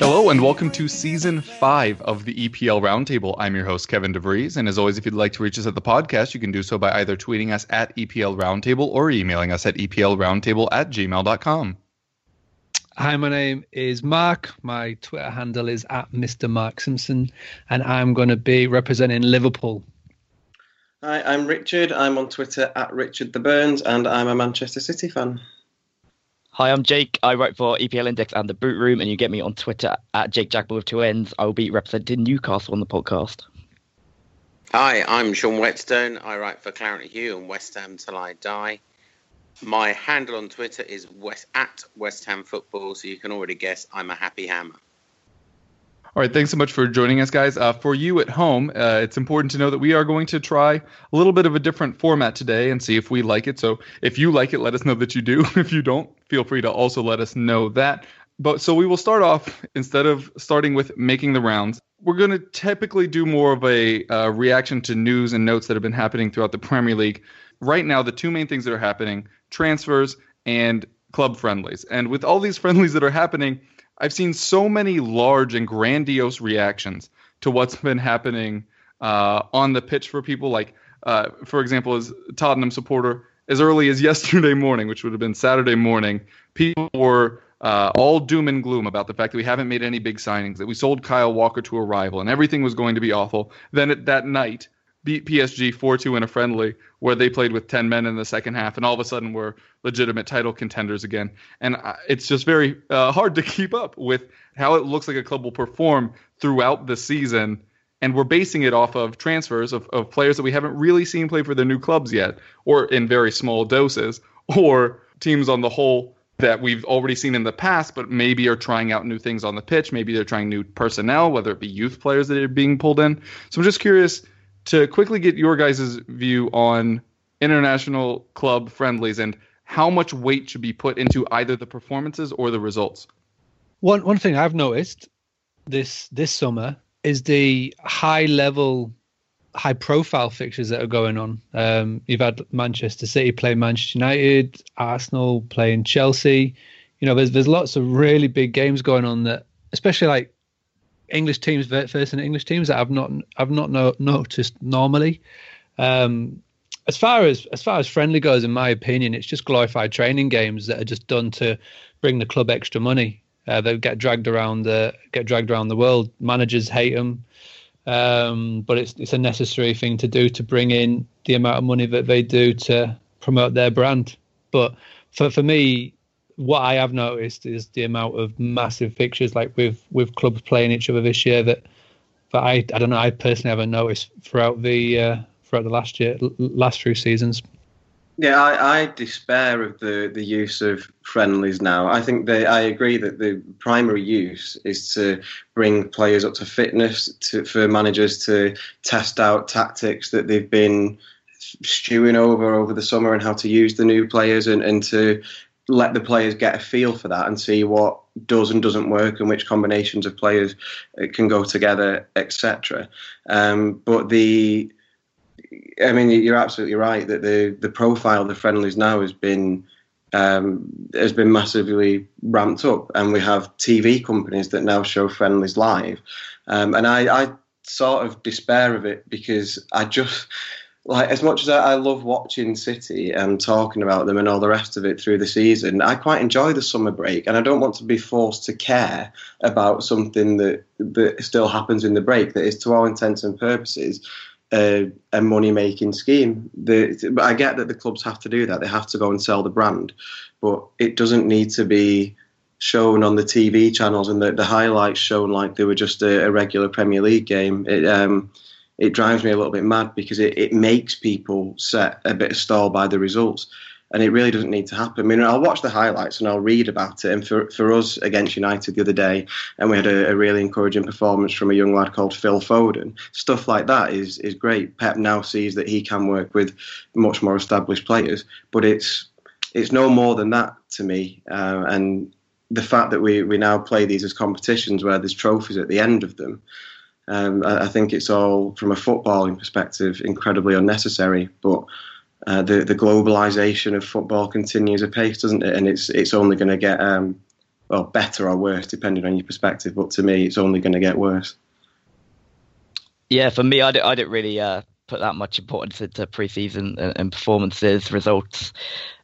Hello and welcome to season five of the EPL Roundtable. I'm your host, Kevin DeVries. And as always, if you'd like to reach us at the podcast, you can do so by either tweeting us at EPL Roundtable or emailing us at EPLRoundtable at gmail.com. Hi, my name is Mark. My Twitter handle is at Mr. Mark Simpson, and I'm going to be representing Liverpool. Hi, I'm Richard. I'm on Twitter at Richard the Burns, and I'm a Manchester City fan. Hi, I'm Jake. I write for EPL Index and the Boot Room, and you get me on Twitter at Jake Jackman with two ends. I will be representing Newcastle on the podcast. Hi, I'm Sean Whetstone. I write for Claret and Hugh and West Ham Till I Die. My handle on Twitter is West, at West Ham Football, so you can already guess I'm a happy hammer. All right, thanks so much for joining us, guys. Uh, for you at home, uh, it's important to know that we are going to try a little bit of a different format today and see if we like it. So if you like it, let us know that you do. if you don't, feel free to also let us know that. But so we will start off instead of starting with making the rounds. We're going to typically do more of a uh, reaction to news and notes that have been happening throughout the Premier League. Right now, the two main things that are happening transfers and club friendlies. And with all these friendlies that are happening, I've seen so many large and grandiose reactions to what's been happening uh, on the pitch for people. Like, uh, for example, as Tottenham supporter, as early as yesterday morning, which would have been Saturday morning, people were uh, all doom and gloom about the fact that we haven't made any big signings, that we sold Kyle Walker to a rival, and everything was going to be awful. Then at that night, beat PSG 4-2 in a friendly where they played with 10 men in the second half and all of a sudden we're legitimate title contenders again and uh, it's just very uh, hard to keep up with how it looks like a club will perform throughout the season and we're basing it off of transfers of, of players that we haven't really seen play for their new clubs yet or in very small doses or teams on the whole that we've already seen in the past, but maybe are trying out new things on the pitch. Maybe they're trying new personnel, whether it be youth players that are being pulled in. So I'm just curious to quickly get your guys' view on international club friendlies and how much weight should be put into either the performances or the results. One one thing I've noticed this this summer is the high level, high profile fixtures that are going on. Um, you've had Manchester City play Manchester United, Arsenal playing Chelsea. You know, there's there's lots of really big games going on that, especially like English teams versus English teams that I've not I've not no, noticed normally. Um, as far as as far as friendly goes, in my opinion, it's just glorified training games that are just done to bring the club extra money. Uh, they get dragged around the get dragged around the world. Managers hate them, um, but it's it's a necessary thing to do to bring in the amount of money that they do to promote their brand. But for for me, what I have noticed is the amount of massive fixtures, like with with clubs playing each other this year, that that I I don't know. I personally haven't noticed throughout the uh, throughout the last year last few seasons. Yeah, I, I despair of the, the use of friendlies now. I think they, I agree that the primary use is to bring players up to fitness, to, for managers to test out tactics that they've been stewing over over the summer and how to use the new players and, and to let the players get a feel for that and see what does and doesn't work and which combinations of players uh, can go together, etc. Um, but the I mean, you're absolutely right that the the profile of the friendlies now has been um, has been massively ramped up, and we have TV companies that now show friendlies live, um, and I, I sort of despair of it because I just like as much as I, I love watching City and talking about them and all the rest of it through the season, I quite enjoy the summer break, and I don't want to be forced to care about something that that still happens in the break that is, to all intents and purposes, a, a money making scheme. The, but I get that the clubs have to do that; they have to go and sell the brand, but it doesn't need to be shown on the TV channels and the, the highlights shown like they were just a, a regular Premier League game. It um, it drives me a little bit mad because it, it makes people set a bit of stall by the results. And it really doesn't need to happen. I mean, I'll watch the highlights and I'll read about it. And for, for us against United the other day, and we had a, a really encouraging performance from a young lad called Phil Foden. Stuff like that is is great. Pep now sees that he can work with much more established players, but it's it's no more than that to me. Uh, and the fact that we, we now play these as competitions where there's trophies at the end of them, um, I, I, think it's all, from a footballing perspective, incredibly unnecessary. But uh, the the globalization of football continues apace, doesn't it? And it's it's only going to get um, well better or worse depending on your perspective. But to me, it's only going to get worse. Yeah, for me, I didn't, I didn't really uh, put that much importance into preseason and, and performances, results.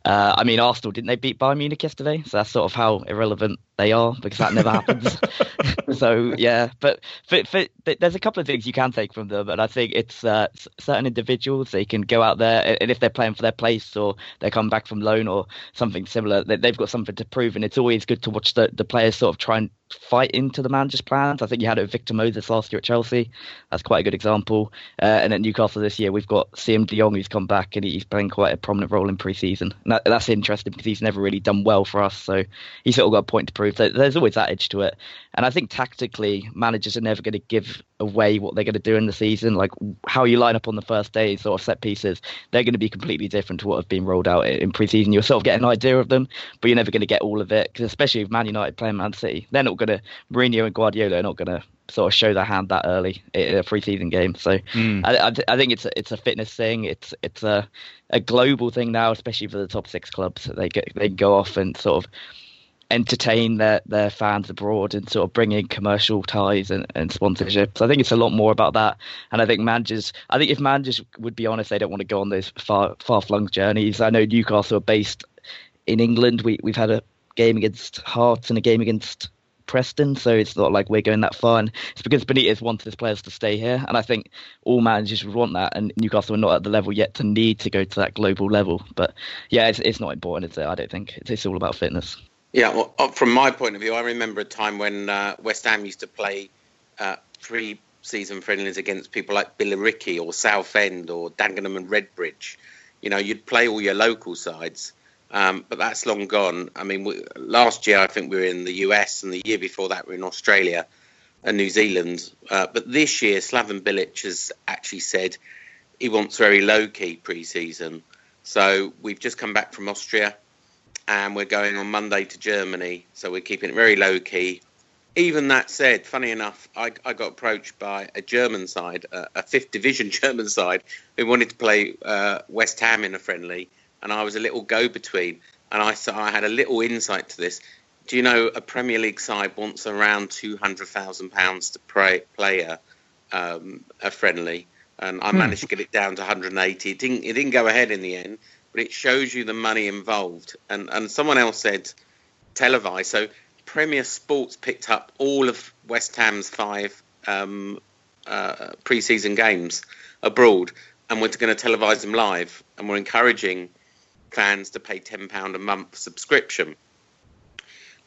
Uh, I mean, Arsenal didn't they beat Bayern Munich yesterday? So that's sort of how irrelevant they are because that never happens. so yeah, but for, for, there's a couple of things you can take from them, and I think it's uh, certain individuals they can go out there, and if they're playing for their place or they come back from loan or something similar, they've got something to prove, and it's always good to watch the, the players sort of try and fight into the manager's plans. I think you had it with Victor Moses last year at Chelsea. That's quite a good example. Uh, and at Newcastle this year, we've got Siem De Jong who's come back and he's playing quite a prominent role in pre-season. And that, that's interesting because he's never really done well for us. So he's sort of got a point to prove. So there's always that edge to it. And I think tactically, managers are never going to give away what they're going to do in the season. Like how you line up on the first day, sort of set pieces, they're going to be completely different to what have been rolled out in pre-season. You'll sort of get an idea of them, but you're never going to get all of it. Because especially if Man United playing Man City, they're not going to. Mourinho and Guardiola are not going to sort of show their hand that early in a pre-season game. So mm. I, I, I, think it's a, it's a fitness thing. It's it's a a global thing now, especially for the top six clubs. They get they go off and sort of entertain their, their fans abroad and sort of bring in commercial ties and, and sponsorships. I think it's a lot more about that. And I think managers, I think if managers would be honest, they don't want to go on those far far flung journeys. I know Newcastle are based in England. We we've had a game against Hearts and a game against Preston, so it's not like we're going that far. And it's because Benitez wanted his players to stay here, and I think all managers would want that. And Newcastle are not at the level yet to need to go to that global level. But yeah, it's, it's not important, is it? I don't think it's, it's all about fitness. Yeah, well, uh, from my point of view, I remember a time when uh, West Ham used to play uh, pre-season friendlies against people like Billericay or Southend or Dagenham and Redbridge. You know, you'd play all your local sides, um, but that's long gone. I mean, we, last year I think we were in the US, and the year before that we were in Australia and New Zealand. Uh, but this year, Slaven Bilic has actually said he wants very low-key pre-season. So we've just come back from Austria and we're going on Monday to Germany, so we're keeping it very low key. Even that said, funny enough, I, I got approached by a German side, a, a fifth division German side, who wanted to play uh, West Ham in a friendly, and I was a little go between, and I so I had a little insight to this. Do you know a Premier League side wants around two hundred thousand pounds to play, play a, um, a friendly, and I hmm. managed to get it down to 180. It didn't it didn't go ahead in the end but it shows you the money involved. And and someone else said televised. So Premier Sports picked up all of West Ham's five um, uh, pre-season games abroad, and we're going to televise them live. And we're encouraging fans to pay ten pound a month subscription.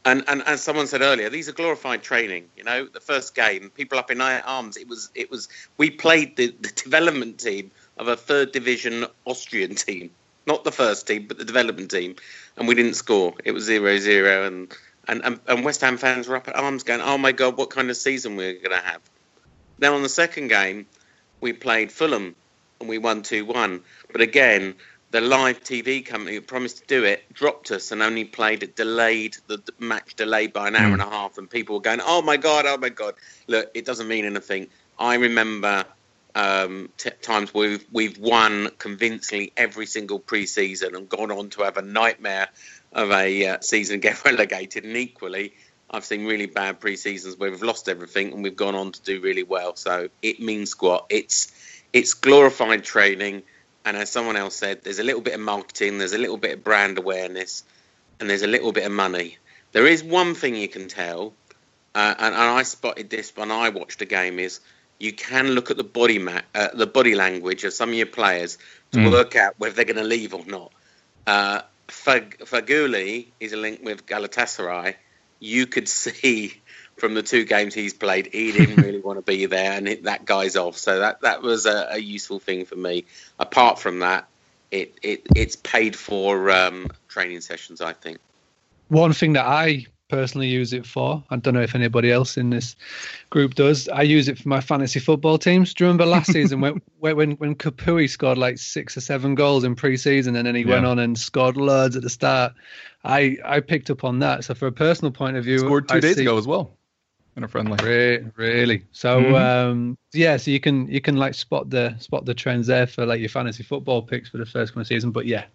And, and as someone said earlier, these are glorified training. You know, the first game, people up in arms. It was it was we played the, the development team of a third division Austrian team not the first team, but the development team, and we didn't score. It was 0-0, and and, and, and West Ham fans were up at arms going, "Oh my God, what kind of season we're going to have?" Then on the second game, we played Fulham, and we won two one. But again, the live TV company who promised to do it dropped us and only played it delayed the match delayed by an hour mm. and a half, and people were going, "Oh my God, oh my God!" Look, it doesn't mean anything. I remember um, t- times we've we've won convincingly every single pre-season and gone on to have a nightmare of a uh, season get relegated. And equally, I've seen really bad pre-seasons where we've lost everything and we've gone on to do really well. So it means squat. It's it's glorified training, and as someone else said, there's a little bit of marketing, there's a little bit of brand awareness, and there's a little bit of money. There is one thing you can tell, uh, and, and I spotted this when I watched a game is you can look at the body ma- uh, the body language of some of your players to mm. work out whether they're going to leave or not. Uh, Fag- Feghouli is a link with Galatasaray, you could see from the two games he's played, he didn't really want to be there, and it, that guy's off. So that that was a, a, useful thing for me. Apart from that, it it it's paid for um, training sessions. I think. One thing that I personally use it for, I don't know if anybody else in this group does. I use it for my fantasy football teams. Do you remember last season when when when Capoue scored like six or seven goals in pre-season, and then he yeah. went on and scored loads at the start? I I picked up on that. So for a personal point of view, scored two I days see, ago as well in a friendly. Really, really. So mm-hmm. um, yeah, so you can you can like spot the spot the trends there for like your fantasy football picks for the first one season. But yeah,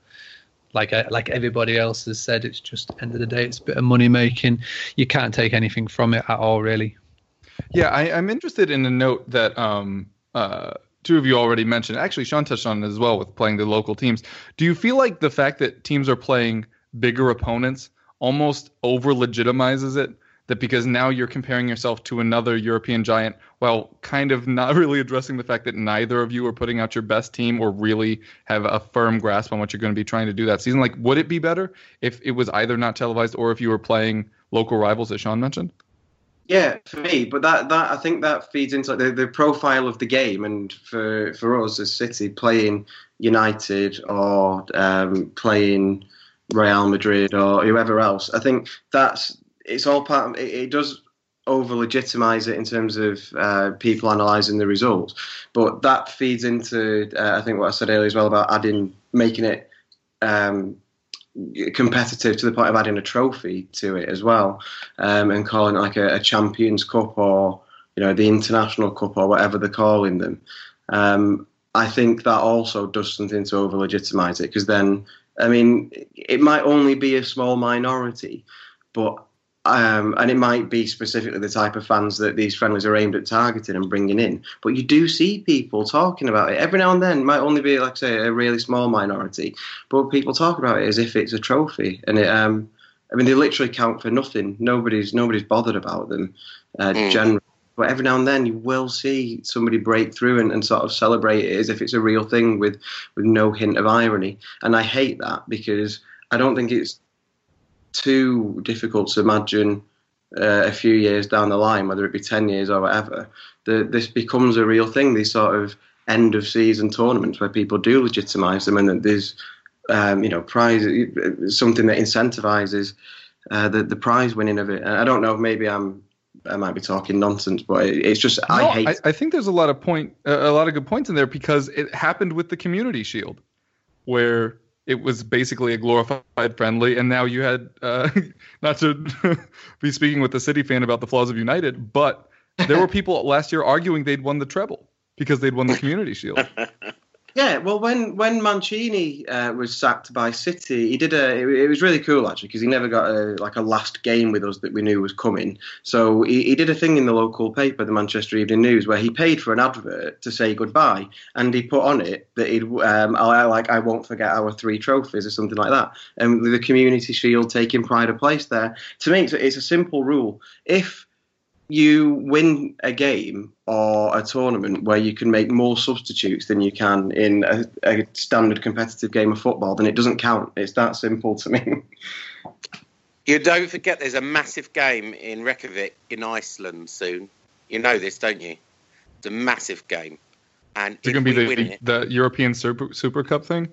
like uh, like everybody else has said, it's just end of the day, it's a bit of money making. You can't take anything from it at all, really. Yeah, I, am interested in a note that um, uh, two of you already mentioned. Actually, Sean touched on it as well with playing the local teams. Do you feel like the fact that teams are playing bigger opponents almost over legitimizes it? That because now you're comparing yourself to another European giant while kind of not really addressing the fact that neither of you are putting out your best team or really have a firm grasp on what you're going to be trying to do that season. Like, would it be better if it was either not televised or if you were playing local rivals, as Sean mentioned? Yeah, for me, but that, that I think that feeds into the, the profile of the game, and for for us as City playing United or um, playing Real Madrid or whoever else, I think that's it's all part. Of, it, it does over legitimize it in terms of uh, people analysing the results. But that feeds into, uh, I think, what I said earlier as well about adding, making it um, competitive to the point of adding a trophy to it as well, um, and calling it like a, a, Champions Cup or you know the International Cup or whatever they're calling them. Um, I think that also does something to over legitimize it because then, I mean, it might only be a small minority, but um, and it might be specifically the type of fans that these friendlies are aimed at targeting and bringing in. But you do see people talking about it every now and then. It might only be, like say, a really small minority, but people talk about it as if it's a trophy. And it, um, I mean, they literally count for nothing. Nobody's nobody's bothered about them uh, mm. generally. But every now and then you will see somebody break through and, and sort of celebrate it as if it's a real thing with, with no hint of irony. And I hate that because I don't think it's too difficult to imagine uh, a few years down the line, whether it be 10 years or whatever, that this becomes a real thing, these sort of end of season tournaments where people do legitimize them and that there's, um, you know, prize, something that incentivizes uh, the, the prize winning of it. And I don't know, maybe I'm I might be talking nonsense, but it's just no, I hate. I, I, think there's a lot of point, a lot of good points in there because it happened with the Community Shield, where it was basically a glorified friendly, and now you had uh, not to be speaking with the City fan about the flaws of United, but there were people last year arguing they'd won the treble because they'd won the Community Shield. Yeah, well, when when Mancini uh, was sacked by City, he did a. It, it was really cool actually because he never got a like a last game with us that we knew was coming. So he, he did a thing in the local paper, the Manchester Evening News, where he paid for an advert to say goodbye, and he put on it that he'd um, I, like I won't forget our three trophies or something like that, and with the Community Shield taking pride of place there. To me, it's, it's a simple rule. If you win a game or a tournament where you can make more substitutes than you can in a, a, standard competitive game of football, then it doesn't count. It's that simple to me. You don't forget there's a massive game in Reykjavik in Iceland soon. You know this, don't you? It's a massive game. And it's going to be the, the, the European Super, Super Cup thing?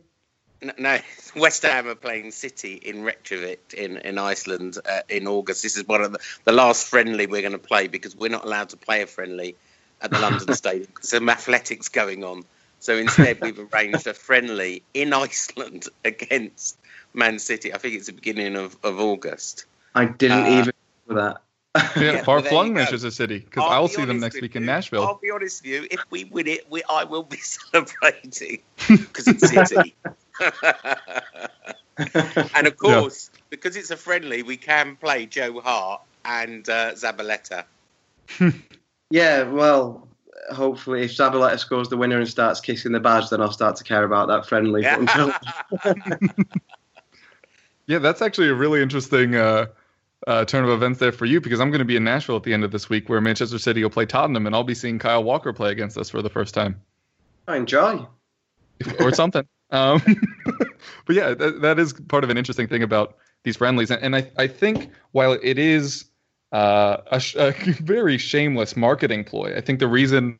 No, West Ham are playing City in Reykjavik in, in Iceland uh, in August. This is one of the, the last friendly we're going to play because we're not allowed to play a friendly at the London Stadium. Some athletics going on. So instead, we've arranged a friendly in Iceland against Man City. I think it's the beginning of, of August. I didn't uh, even know that. yeah, yeah, far flung Manchester City because I'll, I'll see them next week you, in Nashville. I'll be honest with you, if we win it, we, I will be celebrating because it's City. and of course, yeah. because it's a friendly, we can play Joe Hart and uh, Zabaleta. yeah, well, hopefully, if Zabaleta scores the winner and starts kissing the badge, then I'll start to care about that friendly. Yeah, yeah that's actually a really interesting. Uh, uh, turn of events there for you because I'm going to be in Nashville at the end of this week where Manchester City will play Tottenham and I'll be seeing Kyle Walker play against us for the first time. I enjoy. or something. Um, but yeah, that, that is part of an interesting thing about these friendlies. And, and I, I think while it is uh, a, sh- a very shameless marketing ploy, I think the reason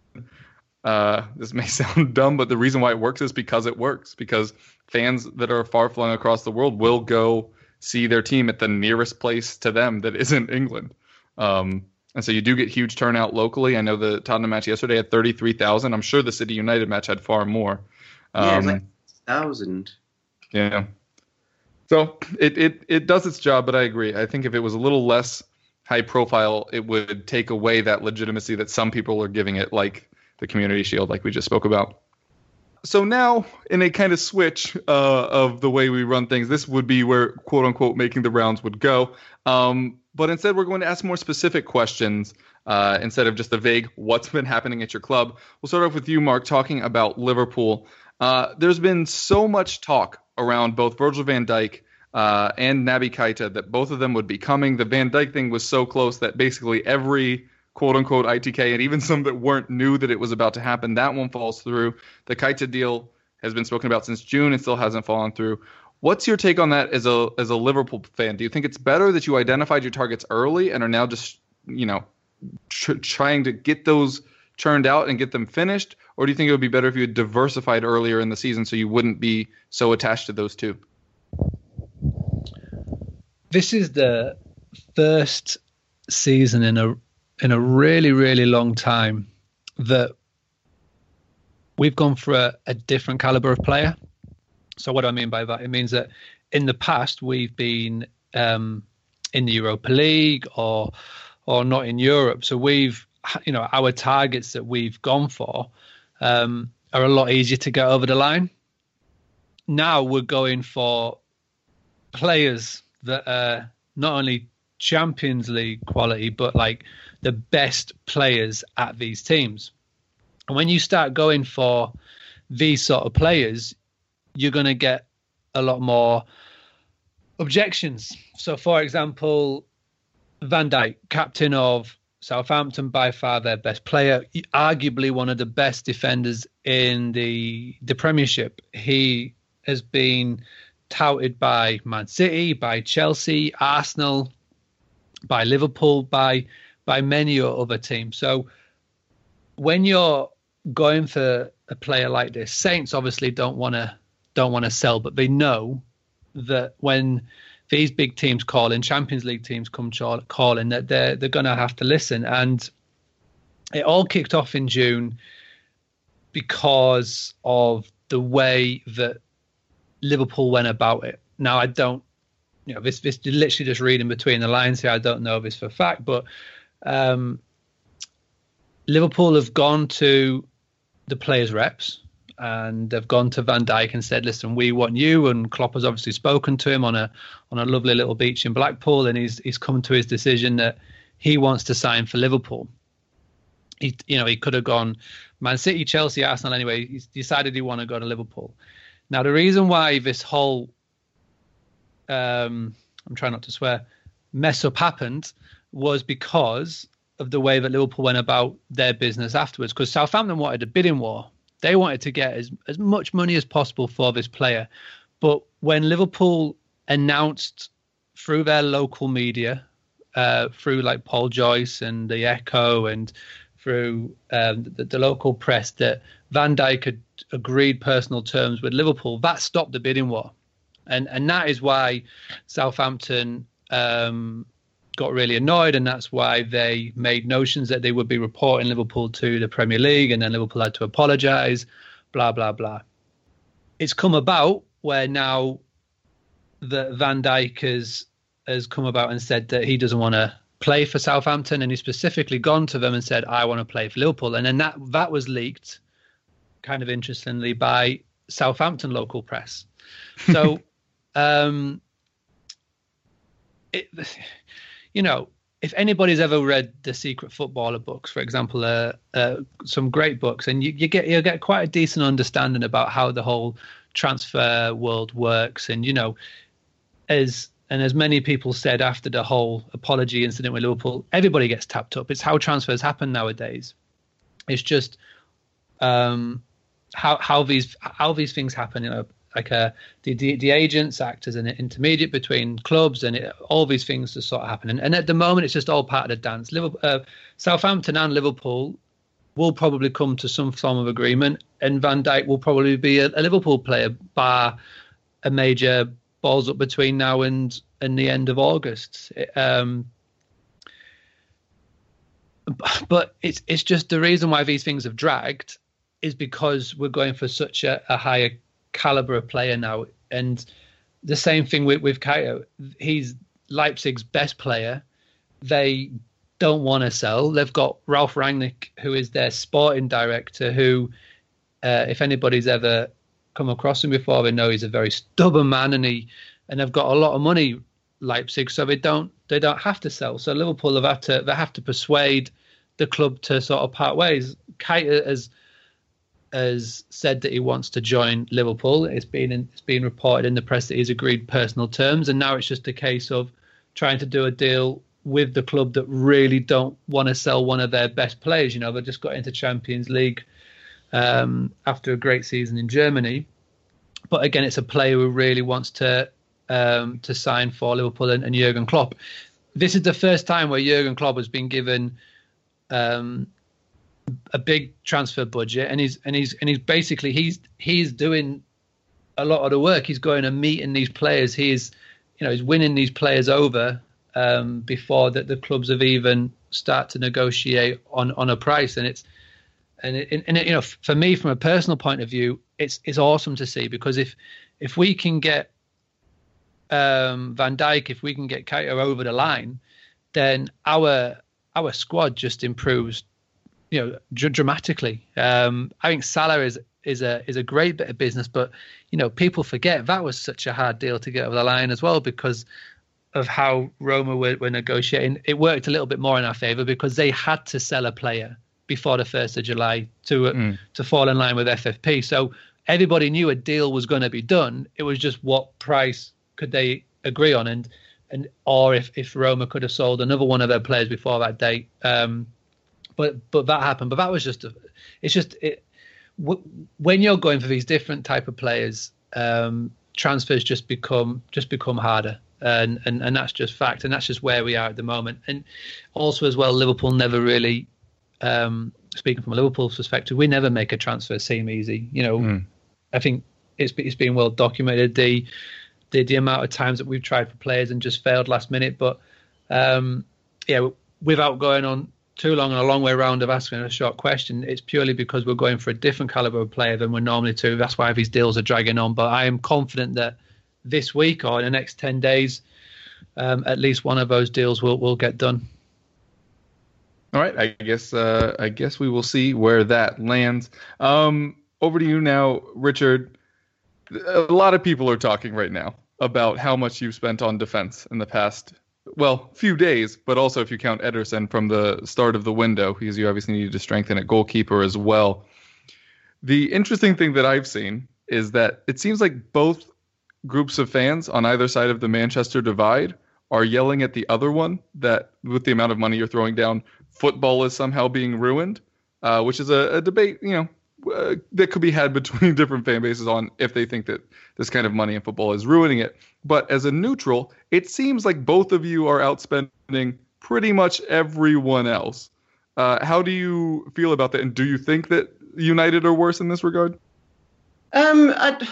uh, this may sound dumb, but the reason why it works is because it works. Because fans that are far flung across the world will go see their team at the nearest place to them that isn't England. Um, and so you do get huge turnout locally. I know the Tottenham match yesterday had 33,000. I'm sure the City United match had far more. Um, like thousand. yeah. So it, it it does its job, but I agree. I think if it was a little less high profile, it would take away that legitimacy that some people are giving it, like the Community Shield, like we just spoke about. So now, in a kind of switch uh, of the way we run things, this would be where quote unquote making the rounds would go. Um, but instead, we're going to ask more specific questions uh, instead of just the vague "What's been happening at your club?" We'll start off with you, Mark, talking about Liverpool. Uh, there's been so much talk around both Virgil van Dijk uh, and Naby Keita that both of them would be coming. The Van Dijk thing was so close that basically every quote unquote ITK and even some that weren't knew that it was about to happen. That one falls through. The Keita deal has been spoken about since June and still hasn't fallen through. What's your take on that as a as a Liverpool fan? Do you think it's better that you identified your targets early and are now just you know tr- trying to get those churned out and get them finished, or do you think it would be better if you had diversified earlier in the season so you wouldn't be so attached to those two? This is the first season in a in a really really long time that we've gone for a, a different caliber of player. So what do I mean by that? It means that in the past we've been um, in the Europa League or or not in Europe. So we've you know our targets that we've gone for um, are a lot easier to get over the line. Now we're going for players that are not only Champions League quality, but like the best players at these teams. And when you start going for these sort of players, you're going to get a lot more objections. So, for example, Van Dijk, captain of Southampton, by far their best player, arguably one of the best defenders in the the Premiership. He has been touted by Man City, by Chelsea, Arsenal, by Liverpool, by by many other teams. So when you're going for a player like this, Saints obviously don't want to don't want to sell, but they know that when these big teams call in, Champions League teams come calling, that they're they're going to have to listen. And it all kicked off in June because of the way that Liverpool went about it. Now I don't, you know, this this literally just reading between the lines here. I don't know this for fact, but um, Liverpool have gone to the players' reps and they've gone to Van Dijk and said, "Listen, we want you." And Klopp has obviously spoken to him on a on a lovely little beach in Blackpool, and he's he's come to his decision that he wants to sign for Liverpool. He, you know, he could have gone Man City, Chelsea, Arsenal. Anyway, he's decided he want to go to Liverpool. Now, the reason why this whole um, I'm trying not to swear mess up happened was because of the way that Liverpool went about their business afterwards. Because Southampton wanted a bidding war. They wanted to get as, as much money as possible for this player. But when Liverpool announced through their local media, uh, through like Paul Joyce and the Echo and through um, the, the local press that Van Dijk had agreed personal terms with Liverpool, that stopped the bidding war. And and that is why Southampton um, got really annoyed, and that's why they made notions that they would be reporting Liverpool to the Premier League, and then Liverpool had to apologise, blah blah blah. It's come about where now that Van Dijk has has come about and said that he doesn't want to play for Southampton, and he's specifically gone to them and said, "I want to play for Liverpool," and then that that was leaked, kind of interestingly, by Southampton local press. So, um, it, you know, if anybody's ever read the Secret Footballer books, for example, uh, uh, some great books, and you, you get you get quite a decent understanding about how the whole transfer world works, and you know, as and as many people said after the whole apology incident with Liverpool, everybody gets tapped up. It's how transfers happen nowadays. It's just um, how how these how these things happen. You know, like a the, the, the agents act as an intermediate between clubs and it, all these things just sort of happen. And, and at the moment, it's just all part of the dance. Liverpool, uh, Southampton and Liverpool will probably come to some form of agreement, and Van Dijk will probably be a, a Liverpool player, bar a major balls up between now and and the end of August. Um, but it's it's just the reason why these things have dragged is because we're going for such a, a higher caliber of player now, and the same thing with with Keita. He's Leipzig's best player. They don't want to sell. They've got Ralf Rangnick, who is their sporting director, who, uh, if anybody's ever come across him before, they know he's a very stubborn man, and he and they've got a lot of money, Leipzig, so they don't they don't have to sell. So Liverpool have had to they have to persuade the club to sort of part ways. Keita has has said that he wants to join Liverpool. It's been in, it's been reported in the press that he's agreed personal terms, and now it's just a case of trying to do a deal with the club that really don't want to sell one of their best players. You know, they just got into Champions League um, after a great season in Germany, but again, it's a player who really wants to um, to sign for Liverpool and, and Jurgen Klopp. This is the first time where Jurgen Klopp has been given um, a big transfer budget, and he's and he's and he's basically he's he's doing a lot of the work. He's going and meeting these players. He's you know he's winning these players over um, before that the clubs have even start to negotiate on on a price, and it's and it, and it, you know for me from a personal point of view, it's it's awesome to see because if if we can get um, Van Dijk, if we can get Keita over the line, then our our squad just improves, you know, dr- dramatically. Um, I think Salah is is a is a great bit of business, but you know, people forget that was such a hard deal to get over the line as well because of how Roma were, were negotiating. It worked a little bit more in our favour because they had to sell a player before the first of July to mm. to fall in line with FFP. So everybody knew a deal was going to be done. It was just what price could they agree on, and and or if, if Roma could have sold another one of their players before that date. Um, but but that happened. But that was just a, it's just it, w- when you're going for these different type of players, um, transfers just become just become harder. And, and and that's just fact, and that's just where we are at the moment. And also as well, Liverpool never really, um, speaking from a Liverpool perspective, we never make a transfer seem easy. You know, mm. I think it's it's been well documented. The the, the amount of times that we've tried for players and just failed last minute. But um, yeah, without going on too long and a long way around of asking a short question, it's purely because we're going for a different caliber of player than we're normally to. That's why these deals are dragging on. But I am confident that this week or in the next ten days, um, at least one of those deals will will get done. All right, I guess uh, I guess we will see where that lands. Um, over to you now, Richard a lot of people are talking right now about how much you've spent on defense in the past well, few days, but also if you count Ederson from the start of the window, because you obviously needed to strengthen at goalkeeper as well. The interesting thing that I've seen is that it seems like both groups of fans on either side of the Manchester divide are yelling at the other one that with the amount of money you're throwing down, football is somehow being ruined, uh, which is a, a debate, you know, uh, that could be had between different fan bases on if they think that this kind of money in football is ruining it. But as a neutral, it seems like both of you are outspending pretty much everyone else. Uh, how do you feel about that? And do you think that United are worse in this regard? Um, I,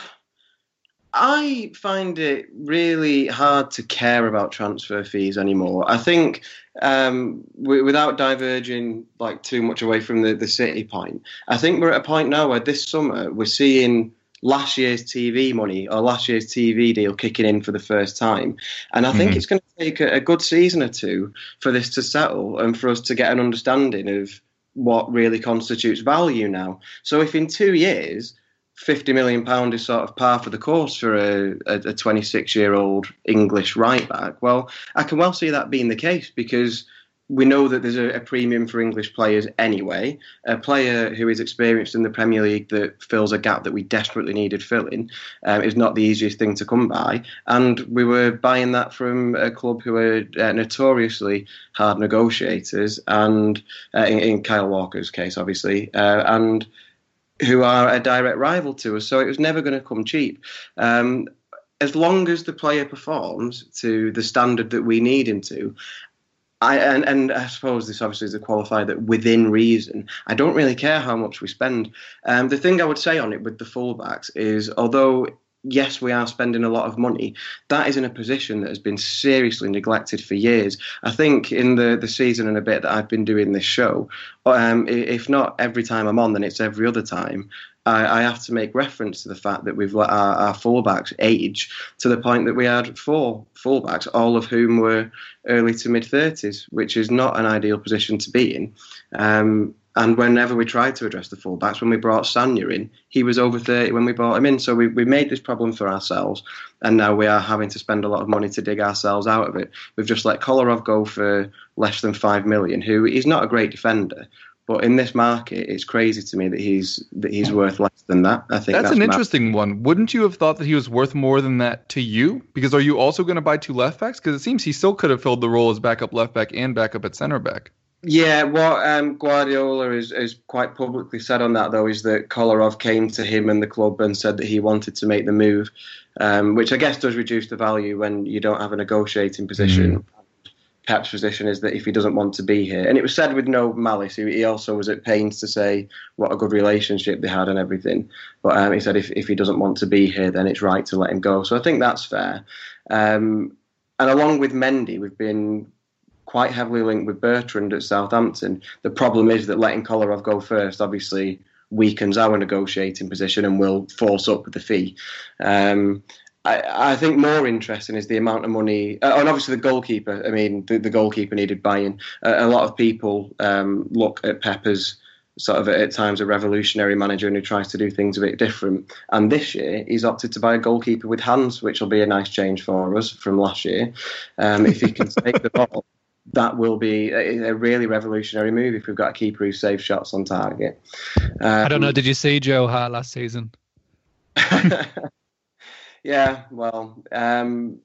I find it really hard to care about transfer fees anymore. I think um, w- without diverging like too much away from the, the city point, I think we're at a point now where this summer we're seeing last year's TV money or last year's TV deal kicking in for the first time. And I think mm-hmm. it's going to take a, a good season or two for this to settle and for us to get an understanding of what really constitutes value now. So if in two years 50 million pound is sort of par for the course for a, a 26 year old English right back. Well, I can well see that being the case because we know that there's a, a, premium for English players anyway. A player who is experienced in the Premier League that fills a gap that we desperately needed filling um, is not the easiest thing to come by. And we were buying that from a club who are uh, notoriously hard negotiators, and uh, in, in, Kyle Walker's case, obviously, uh, and who are a direct rival to us. So it was never going to come cheap. Um, as long as the player performs to the standard that we need him to, I and, and I suppose this obviously is a qualifier that within reason, I don't really care how much we spend. Um, the thing I would say on it with the fullbacks is, although yes, we are spending a lot of money. That is in a position that has been seriously neglected for years. I think in the, the season and a bit that I've been doing this show, um, if not every time I'm on, then it's every other time. I, I have to make reference to the fact that we've let our, our fullbacks age to the point that we had four fullbacks, all of whom were early to mid 30s, which is not an ideal position to be in. Um, and whenever we tried to address the fullbacks, when we brought Sagna in, he was over 30 when we brought him in. So we, we made this problem for ourselves. And now we are having to spend a lot of money to dig ourselves out of it. We've just let Kolarov go for less than 5 million, who is not a great defender. But in this market, it's crazy to me that he's that he's worth less than that. I think that's, that's an mad. interesting one. Wouldn't you have thought that he was worth more than that to you? Because are you also going to buy two left backs? Because it seems he still could have filled the role as backup left back and backup at center back. Yeah, what um, Guardiola is, is quite publicly said on that though is that Kolarov came to him and the club and said that he wanted to make the move, um, which I guess does reduce the value when you don't have a negotiating position. Pep's position is that if he doesn't want to be here, and it was said with no malice, he, he also was at pains to say what a good relationship they had and everything. But um, he said if, if he doesn't want to be here, then it's right to let him go. So I think that's fair. Um, and along with Mendy, we've been quite heavily linked with Bertrand at Southampton. The problem is that letting Kolarov go first obviously weakens our negotiating position and will force up the fee. Um, I, I, think more interesting is the amount of money, uh, and obviously the goalkeeper. I mean, the, the goalkeeper needed buying. Uh, a lot of people um, look at Pep as sort of at times a revolutionary manager and who tries to do things a bit different. And this year, he's opted to buy a goalkeeper with hands, which will be a nice change for us from last year. Um, if he can take the ball that will be a, a, really revolutionary move if we've got a keeper who saves shots on target. Um, I don't know. Did you see Joe Hart last season? yeah, well, um,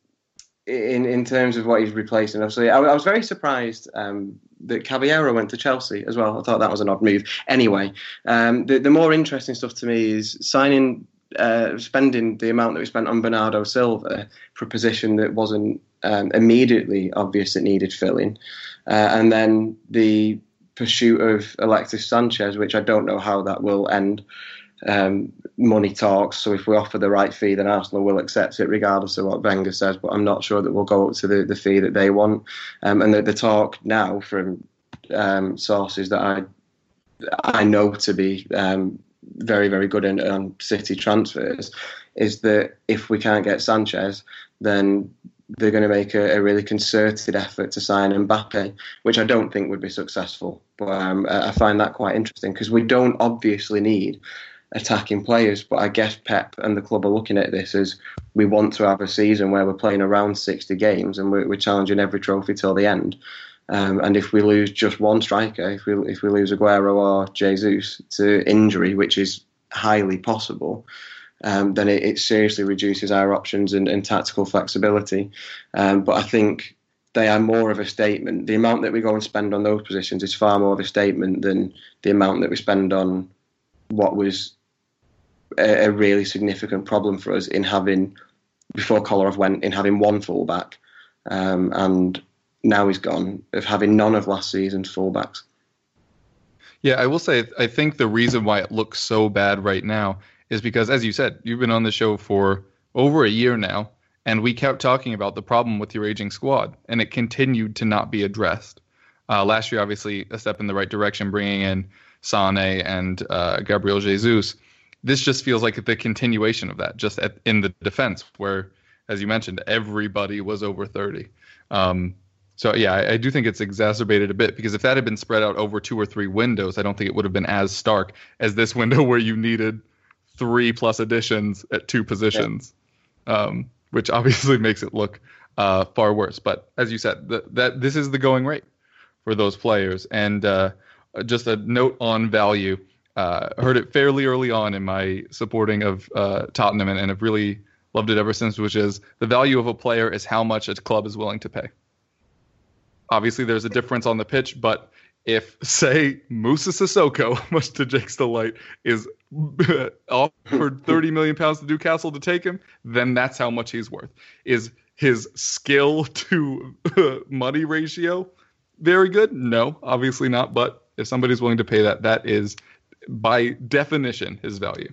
in in terms of what he's replacing, obviously, I, I was very surprised um, that Caballero went to Chelsea as well. I thought that was an odd move. Anyway, um, the the more interesting stuff to me is signing uh, spending the amount that we spent on Bernardo Silva for a position that wasn't um, immediately obvious it needed filling, uh, and then the pursuit of Alexis Sanchez, which I don't know how that will end. Um, money talks, so if we offer the right fee, then Arsenal will accept it, regardless of what Wenger says. But I'm not sure that we'll go up to the, the fee that they want. Um, and the, the talk now from um, sources that I I know to be um, very, very good in, on City transfers is that if we can't get Sanchez, then they're going to make a, a, really concerted effort to sign Mbappe, which I don't think would be successful. But um, I find that quite interesting because we don't obviously need attacking players. But I guess Pep and the club are looking at this as we want to have a season where we're playing around 60 games and we're, we're challenging every trophy till the end. Um, and if we lose just one striker, if we if we lose Aguero or Jesus to injury, which is highly possible, um, then it, it, seriously reduces our options and, and tactical flexibility. Um, but I think they are more of a statement. The amount that we go and spend on those positions is far more of a statement than the amount that we spend on what was a, a really significant problem for us in having before Kolarov went in having one fullback. Um, and now he's gone of having none of last season's fullbacks. Yeah, I will say I think the reason why it looks so bad right now is because, as you said, you've been on the show for over a year now, and we kept talking about the problem with your aging squad, and it continued to not be addressed. Uh, last year, obviously, a step in the right direction, bringing in Sane and uh, Gabriel Jesus. This just feels like the continuation of that, just at, in the defense, where, as you mentioned, everybody was over 30. Um, so yeah, I, I, do think it's exacerbated a bit because if that had been spread out over two or three windows, I don't think it would have been as stark as this window where you needed three plus additions at two positions, yeah. um, which obviously makes it look uh, far worse. But as you said, that this is the going rate for those players. And uh, just a note on value. Uh, heard it fairly early on in my supporting of uh, Tottenham, and, and have really loved it ever since. Which is the value of a player is how much a club is willing to pay obviously there's a difference on the pitch, but if say Moussa Sissoko, much to Jake's delight, is offered 30 million pounds to Newcastle to take him, then that's how much he's worth. Is his skill to money ratio very good? No, obviously not. But if somebody's willing to pay that, that is by definition his value.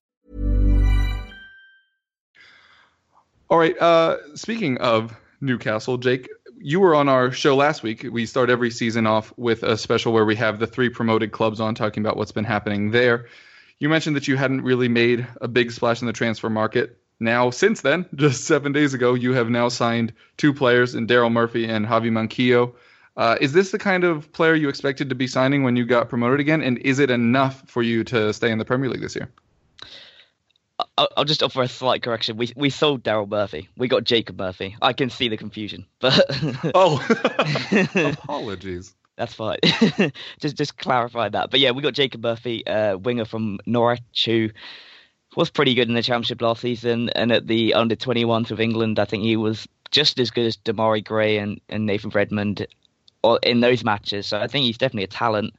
All right. Uh, speaking of Newcastle, Jake, you were on our show last week. We start every season off with a special where we have the three promoted clubs on talking about what's been happening there. You mentioned that you hadn't really made a big splash in the transfer market. Now, since then, just seven days ago, you have now signed two players in Daryl Murphy and Javi Manquillo. Uh, is this the kind of player you expected to be signing when you got promoted again? And is it enough for you to stay in the Premier League this year? I'll, I'll just offer a slight correction. We we sold Daryl Murphy. We got Jacob Murphy. I can see the confusion, but oh, apologies. That's fine. just just clarify that. But yeah, we got Jacob Murphy, uh, winger from Norwich, who was pretty good in the championship last season, and at the under 21s of England, I think he was just as good as Demarai Gray and, and Nathan Redmond in those matches. So I think he's definitely a talent.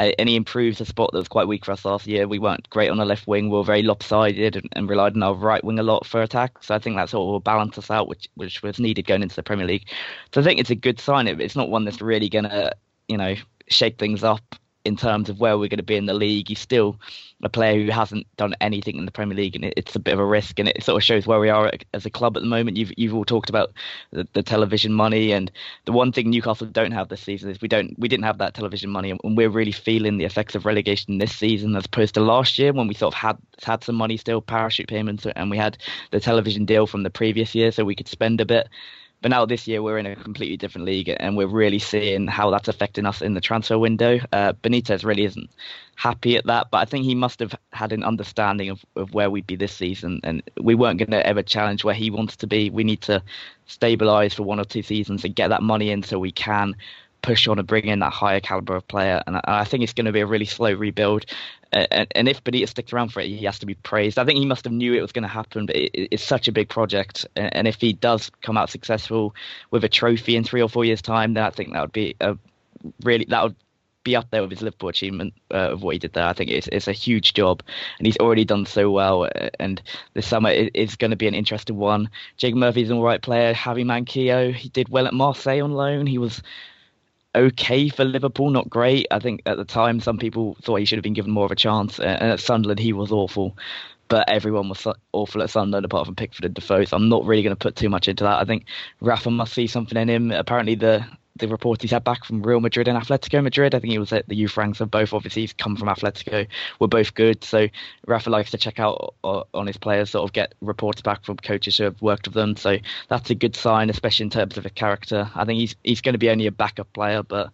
Uh, and he improves a spot that was quite weak for us last year. We weren't great on the left wing. We were very lopsided and, and relied on our right wing a lot for attack. So I think that sort of will balance us out, which which was needed going into the Premier League. So I think it's a good sign. It's not one that's really going to, you know, shake things up in terms of where we're going to be in the league. He's still a player who hasn't done anything in the Premier League, and it's a bit of a risk. And it sort of shows where we are as a club at the moment. You've you've all talked about the, the television money, and the one thing Newcastle don't have this season is we don't we didn't have that television money, and we're really feeling the effects of relegation this season as opposed to last year when we sort of had had some money still, parachute payments, and we had the television deal from the previous year, so we could spend a bit. But now this year we're in a completely different league, and we're really seeing how that's affecting us in the transfer window. Uh, Benitez really isn't happy at that, but I think he must have had an understanding of, of where we'd be this season, and we weren't going to ever challenge where he wants to be. We need to stabilise for one or two seasons and get that money in so we can push on and bring in that higher caliber of player. And I, think it's going to be a really slow rebuild. and, and, if Benitez sticks around for it, he has to be praised. I think he must have knew it was going to happen, but it, it's such a big project. And, if he does come out successful with a trophy in three or four years' time, then I think that would be a really that would be up there with his Liverpool achievement uh, of what he did there. I think it's it's a huge job, and he's already done so well. Uh, and this summer is, is going to be an interesting one. Jake Murphy's an all right player. Javi Manquillo, he did well at Marseille on loan. He was okay for Liverpool, not great. I think at the time some people thought he should have been given more of a chance, and at Sunderland he was awful. But everyone was awful at Sunderland apart from Pickford and Defoe. So I'm not really going to put too much into that. I think Rafa must see something in him. Apparently the the reports he's had back from Real Madrid and Atletico Madrid. I think he was at the youth ranks of both. Obviously, he's come from Atletico. Were both good. So Rafa likes to check out uh, on his players, sort of get reports back from coaches who have worked with them. So that's a good sign, especially in terms of a character. I think he's he's going to be only a backup player, but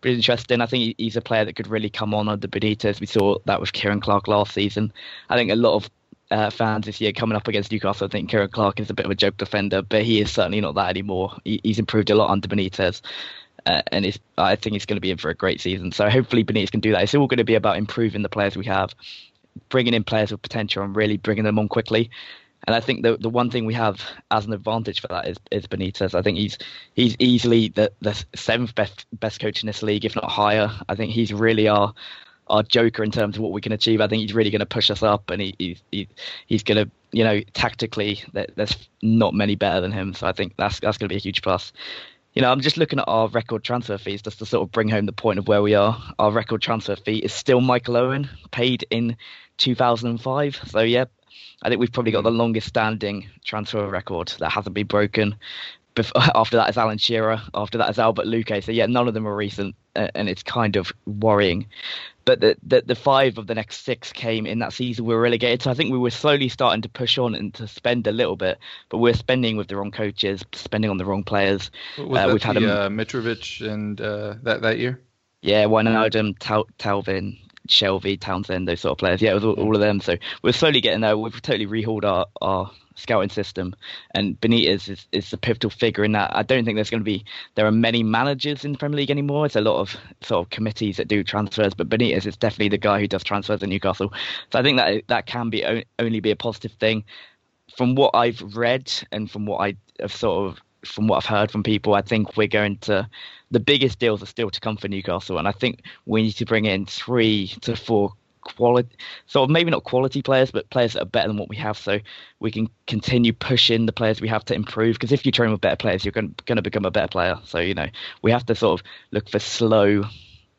but interesting. I think he's a player that could really come on under Benitez. We saw that with Ciaran Clark last season. I think a lot of uh, fans this year coming up against Newcastle. I think Ciaran Clark is a bit of a joke defender, but he is certainly not that anymore. He, he's improved a lot under Benitez. Uh, and I think he's going to be in for a great season. So hopefully Benitez can do that. It's all going to be about improving the players we have, bringing in players with potential, and really bringing them on quickly. And I think the the one thing we have as an advantage for that is, is Benitez. I think he's he's easily the, the seventh best best coach in this league, if not higher. I think he's really our our joker in terms of what we can achieve. I think he's really going to push us up, and he, he, he he's going to you know tactically there's not many better than him. So I think that's that's going to be a huge plus you know, I'm just looking at our record transfer fees just to sort of bring home the point of where we are. Our record transfer fee is still Michael Owen, paid in 2005. So yeah, I think we've probably got the longest standing transfer record that hasn't been broken. Before, after that is Alan Shearer. After that is Albert Luque. So yeah, none of them are recent, and it's kind of worrying. But the, the, the five of the next six came in that season we were relegated. So I think we were slowly starting to push on and to spend a little bit, but we're spending with the wrong coaches, spending on the wrong players. Was uh, we've the, had a, uh, Mitrovic and uh, that that year. Yeah, Wijnaldum, Tal- Talvin, Shelvey, Townsend, those sort of players. Yeah, it was all, all, of them. So we're slowly getting there. We've totally rehauled our, our scouting system, and Benitez is, is the pivotal figure in that. I don't think there's going to be there are many managers in the Premier League anymore. It's a lot of sort of committees that do transfers, but Benitez is definitely the guy who does transfers at Newcastle. So I think that that can be only be a positive thing. From what I've read and from what I have sort of from what I've heard from people, I think we're going to the biggest deals are still to come for Newcastle, and I think we need to bring in three to four quality, sort of maybe not quality players, but players that are better than what we have, so we can continue pushing the players we have to improve. Because if you train with better players, you're going, going to become a better player. So you know we have to sort of look for slow,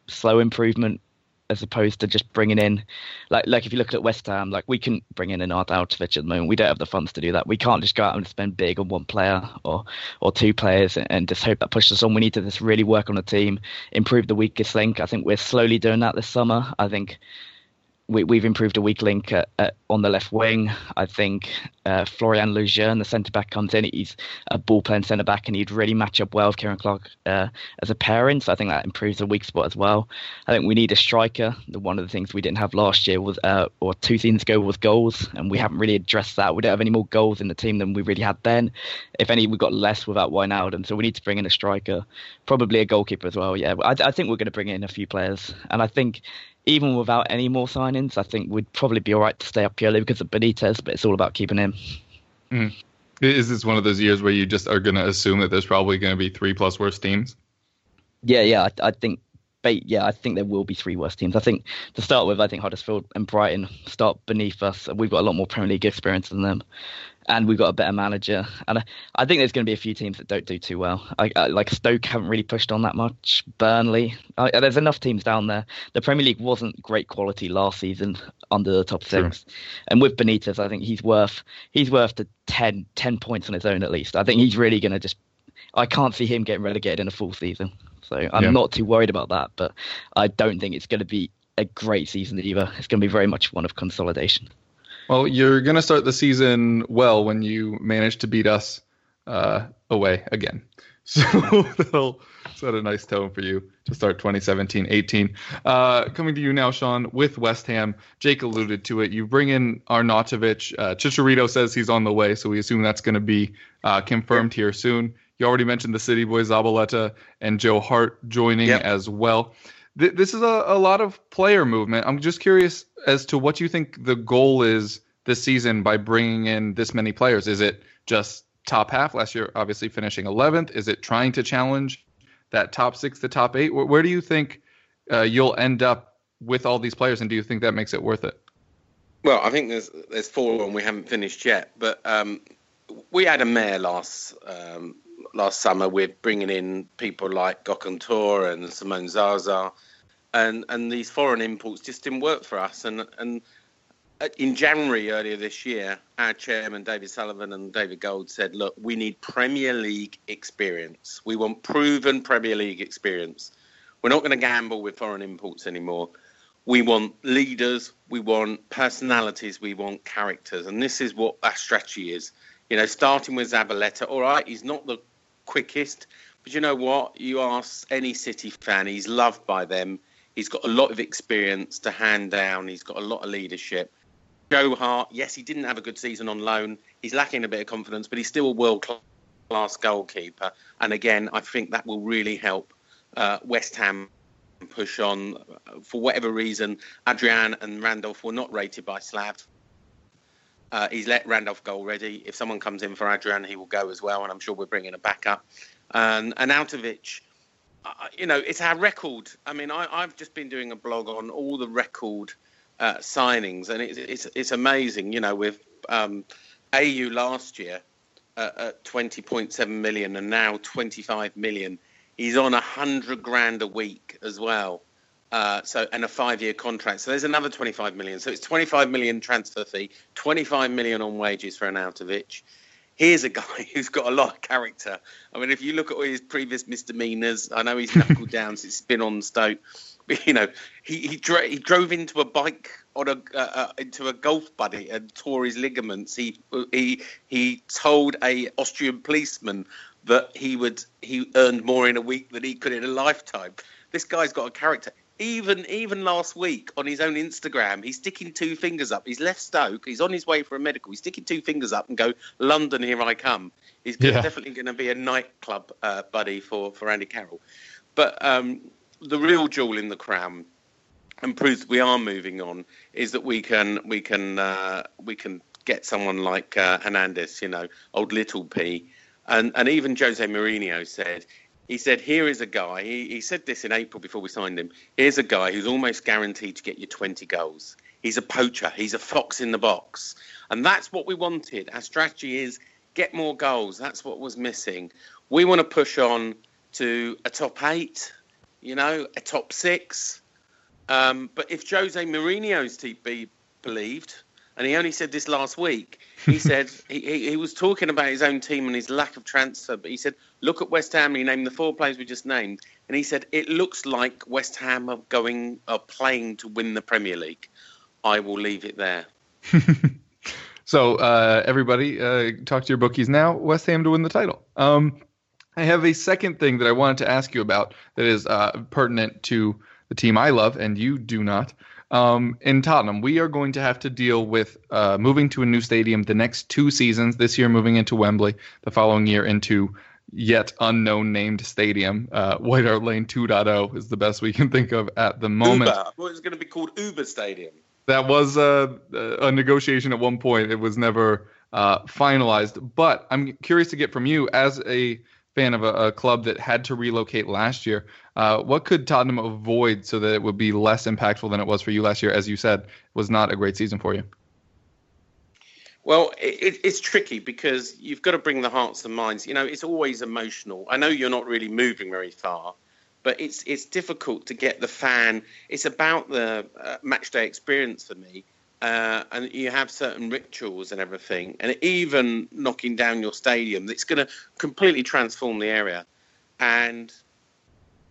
slow improvement as opposed to just bringing in, like like if you look at West Ham, like we can bring in an Arnautovic at the moment. We don't have the funds to do that. We can't just go out and spend big on one player or or two players and, and just hope that pushes us on. We need to just really work on the team, improve the weakest link. I think we're slowly doing that this summer. I think we, have improved a weak link at, at, on the left wing. I think uh, Florian Lejeune, the centre back, comes in. He's a ball playing centre back, and he'd really match up well with Ciaran Clark uh, as a pairing. So I think that improves the weak spot as well. I think we need a striker. The, one of the things we didn't have last year was, uh, or two seasons ago, was goals, and we haven't really addressed that. We don't have any more goals in the team than we really had then. If any, we got less without Wijnaldum. So we need to bring in a striker, probably a goalkeeper as well. Yeah, I, I think we're going to bring in a few players, and I think even without any more signings, I think we'd probably be all right to stay up purely because of Benitez, but it's all about keeping him. Mm. Is this one of those years where you just are going to assume that there's probably going to be three plus worse teams? Yeah, yeah, I, I think yeah, I think there will be three worse teams. I think to start with, I think Huddersfield and Brighton start beneath us. We've got a lot more Premier League experience than them and we've got a better manager. And I, I think there's going to be a few teams that don't do too well. I, I, like Stoke haven't really pushed on that much. Burnley, there's enough teams down there. The Premier League wasn't great quality last season under the top six, True. and with Benitez, I think he's worth he's worth the 10, 10 points on his own at least. I think he's really going to just. I can't see him getting relegated in a full season. So I'm yeah. not too worried about that, but I don't think it's going to be a great season either. It's going to be very much one of consolidation. Well, you're going to start the season well when you manage to beat us uh, away again. So that'll set a nice tone for you to start 2017 18. Uh, coming to you now, Sean, with West Ham. Jake alluded to it. You bring in Arnautovic. Uh, Chicharito says he's on the way, so we assume that's going to be uh, confirmed here soon. You already mentioned the City Boys, Zabaleta and Joe Hart joining yep. as well th- this is a, a lot of player movement. I'm just curious as to what you think the goal is this season by bringing in this many players. Is it just top half last year, obviously finishing 11th? Is it trying to challenge that top six, the top eight? Where, where do you think uh, you'll end up with all these players, and do you think that makes it worth it? Well, I think there's there's four and we haven't finished yet, but um, we had a mayor last um, last summer with bringing in people like Gokhan Tore and Simone Zaza and and these foreign imports just didn't work for us. And and uh, in January earlier this year, our chairman David Sullivan and David Gold said, "Look, we need Premier League experience. We want proven Premier League experience. We're not going to gamble with foreign imports anymore." We want leaders, we want personalities, we want characters, and this is what our strategy is. You know, starting with Zabaleta. All right, he's not the quickest, but you know what? You ask any City fan, he's loved by them He's got a lot of experience to hand down. He's got a lot of leadership. Joe Hart, yes, he didn't have a good season on loan. He's lacking a bit of confidence, but he's still a world class goalkeeper. And again, I think that will really help uh, West Ham push on. For whatever reason, Adrian and Randolph were not rated by Slav. Uh, he's let Randolph go already. If someone comes in for Adrian, he will go as well, and I'm sure we're bringing a backup. And Arnautovic, you know, it's our record. I mean, I, have just been doing a blog on all the record uh, signings, and it's, it's it's amazing. You know, with um, Ayew last year, at, at 20.7 million and now 25 million. He's on a hundred grand a week as well. Uh, so and a five-year contract. So there's another 25 million. So it's 25 million transfer fee, 25 million on wages for Arnautovic. Here's a guy who's got a lot of character. I mean, if you look at all his previous misdemeanors, I know he's knuckled down since he's been on Stoke. But, you know, he he, dro- he drove into a bike on a uh, uh, into a golf buddy and tore his ligaments. He he he told a Austrian policeman that he would he earned more in a week than he could in a lifetime. This guy's got a character even even last week on his own Instagram, he's sticking two fingers up. He's left Stoke. He's on his way for a medical. He's sticking two fingers up and go, London, here I come. He's Yeah. definitely going to be a nightclub uh, buddy for for Andy Carroll. But um, the real jewel in the crown, and proves we are moving on, is that we can we can uh, we can get someone like uh, Hernandez, you know, old little P, and and even Jose Mourinho said he said, Here is a guy. He, he said this in April before we signed him. Here's a guy who's almost guaranteed to get you 20 goals. He's a poacher, he's a fox in the box. And that's what we wanted. Our strategy is get more goals. That's what was missing. We want to push on to a top eight, you know, a top six. Um, but if Jose Mourinho's to be believed, and he only said this last week, he said he, he, he was talking about his own team and his lack of transfer, but he said, look at West Ham, and he named the four players we just named, and he said, it looks like West Ham are going, are playing to win the Premier League. I will leave it there. So uh, everybody, uh, talk to your bookies now. West Ham to win the title. Um, I have a second thing that I wanted to ask you about that is uh, pertinent to the team I love and you do not. Um, in Tottenham, we are going to have to deal with uh, moving to a new stadium the next two seasons. This year, moving into Wembley. The following year, into yet unknown named stadium. Uh, White Hart Lane 2.0 is the best we can think of at the moment. Uber. I thought it was going to be called Uber Stadium. That was uh, a negotiation at one point. It was never uh, finalized. But I'm curious to get from you, as a fan of a, a club that had to relocate last year, uh, what could Tottenham avoid so that it would be less impactful than it was for you last year? As you said, was not a great season for you. Well, it, it's tricky because you've got to bring the hearts and minds. You know, it's always emotional. I know you're not really moving very far, but it's it's difficult to get the fan. It's about the uh, match day experience for me, uh, and you have certain rituals and everything, and even knocking down your stadium, it's going to completely transform the area. And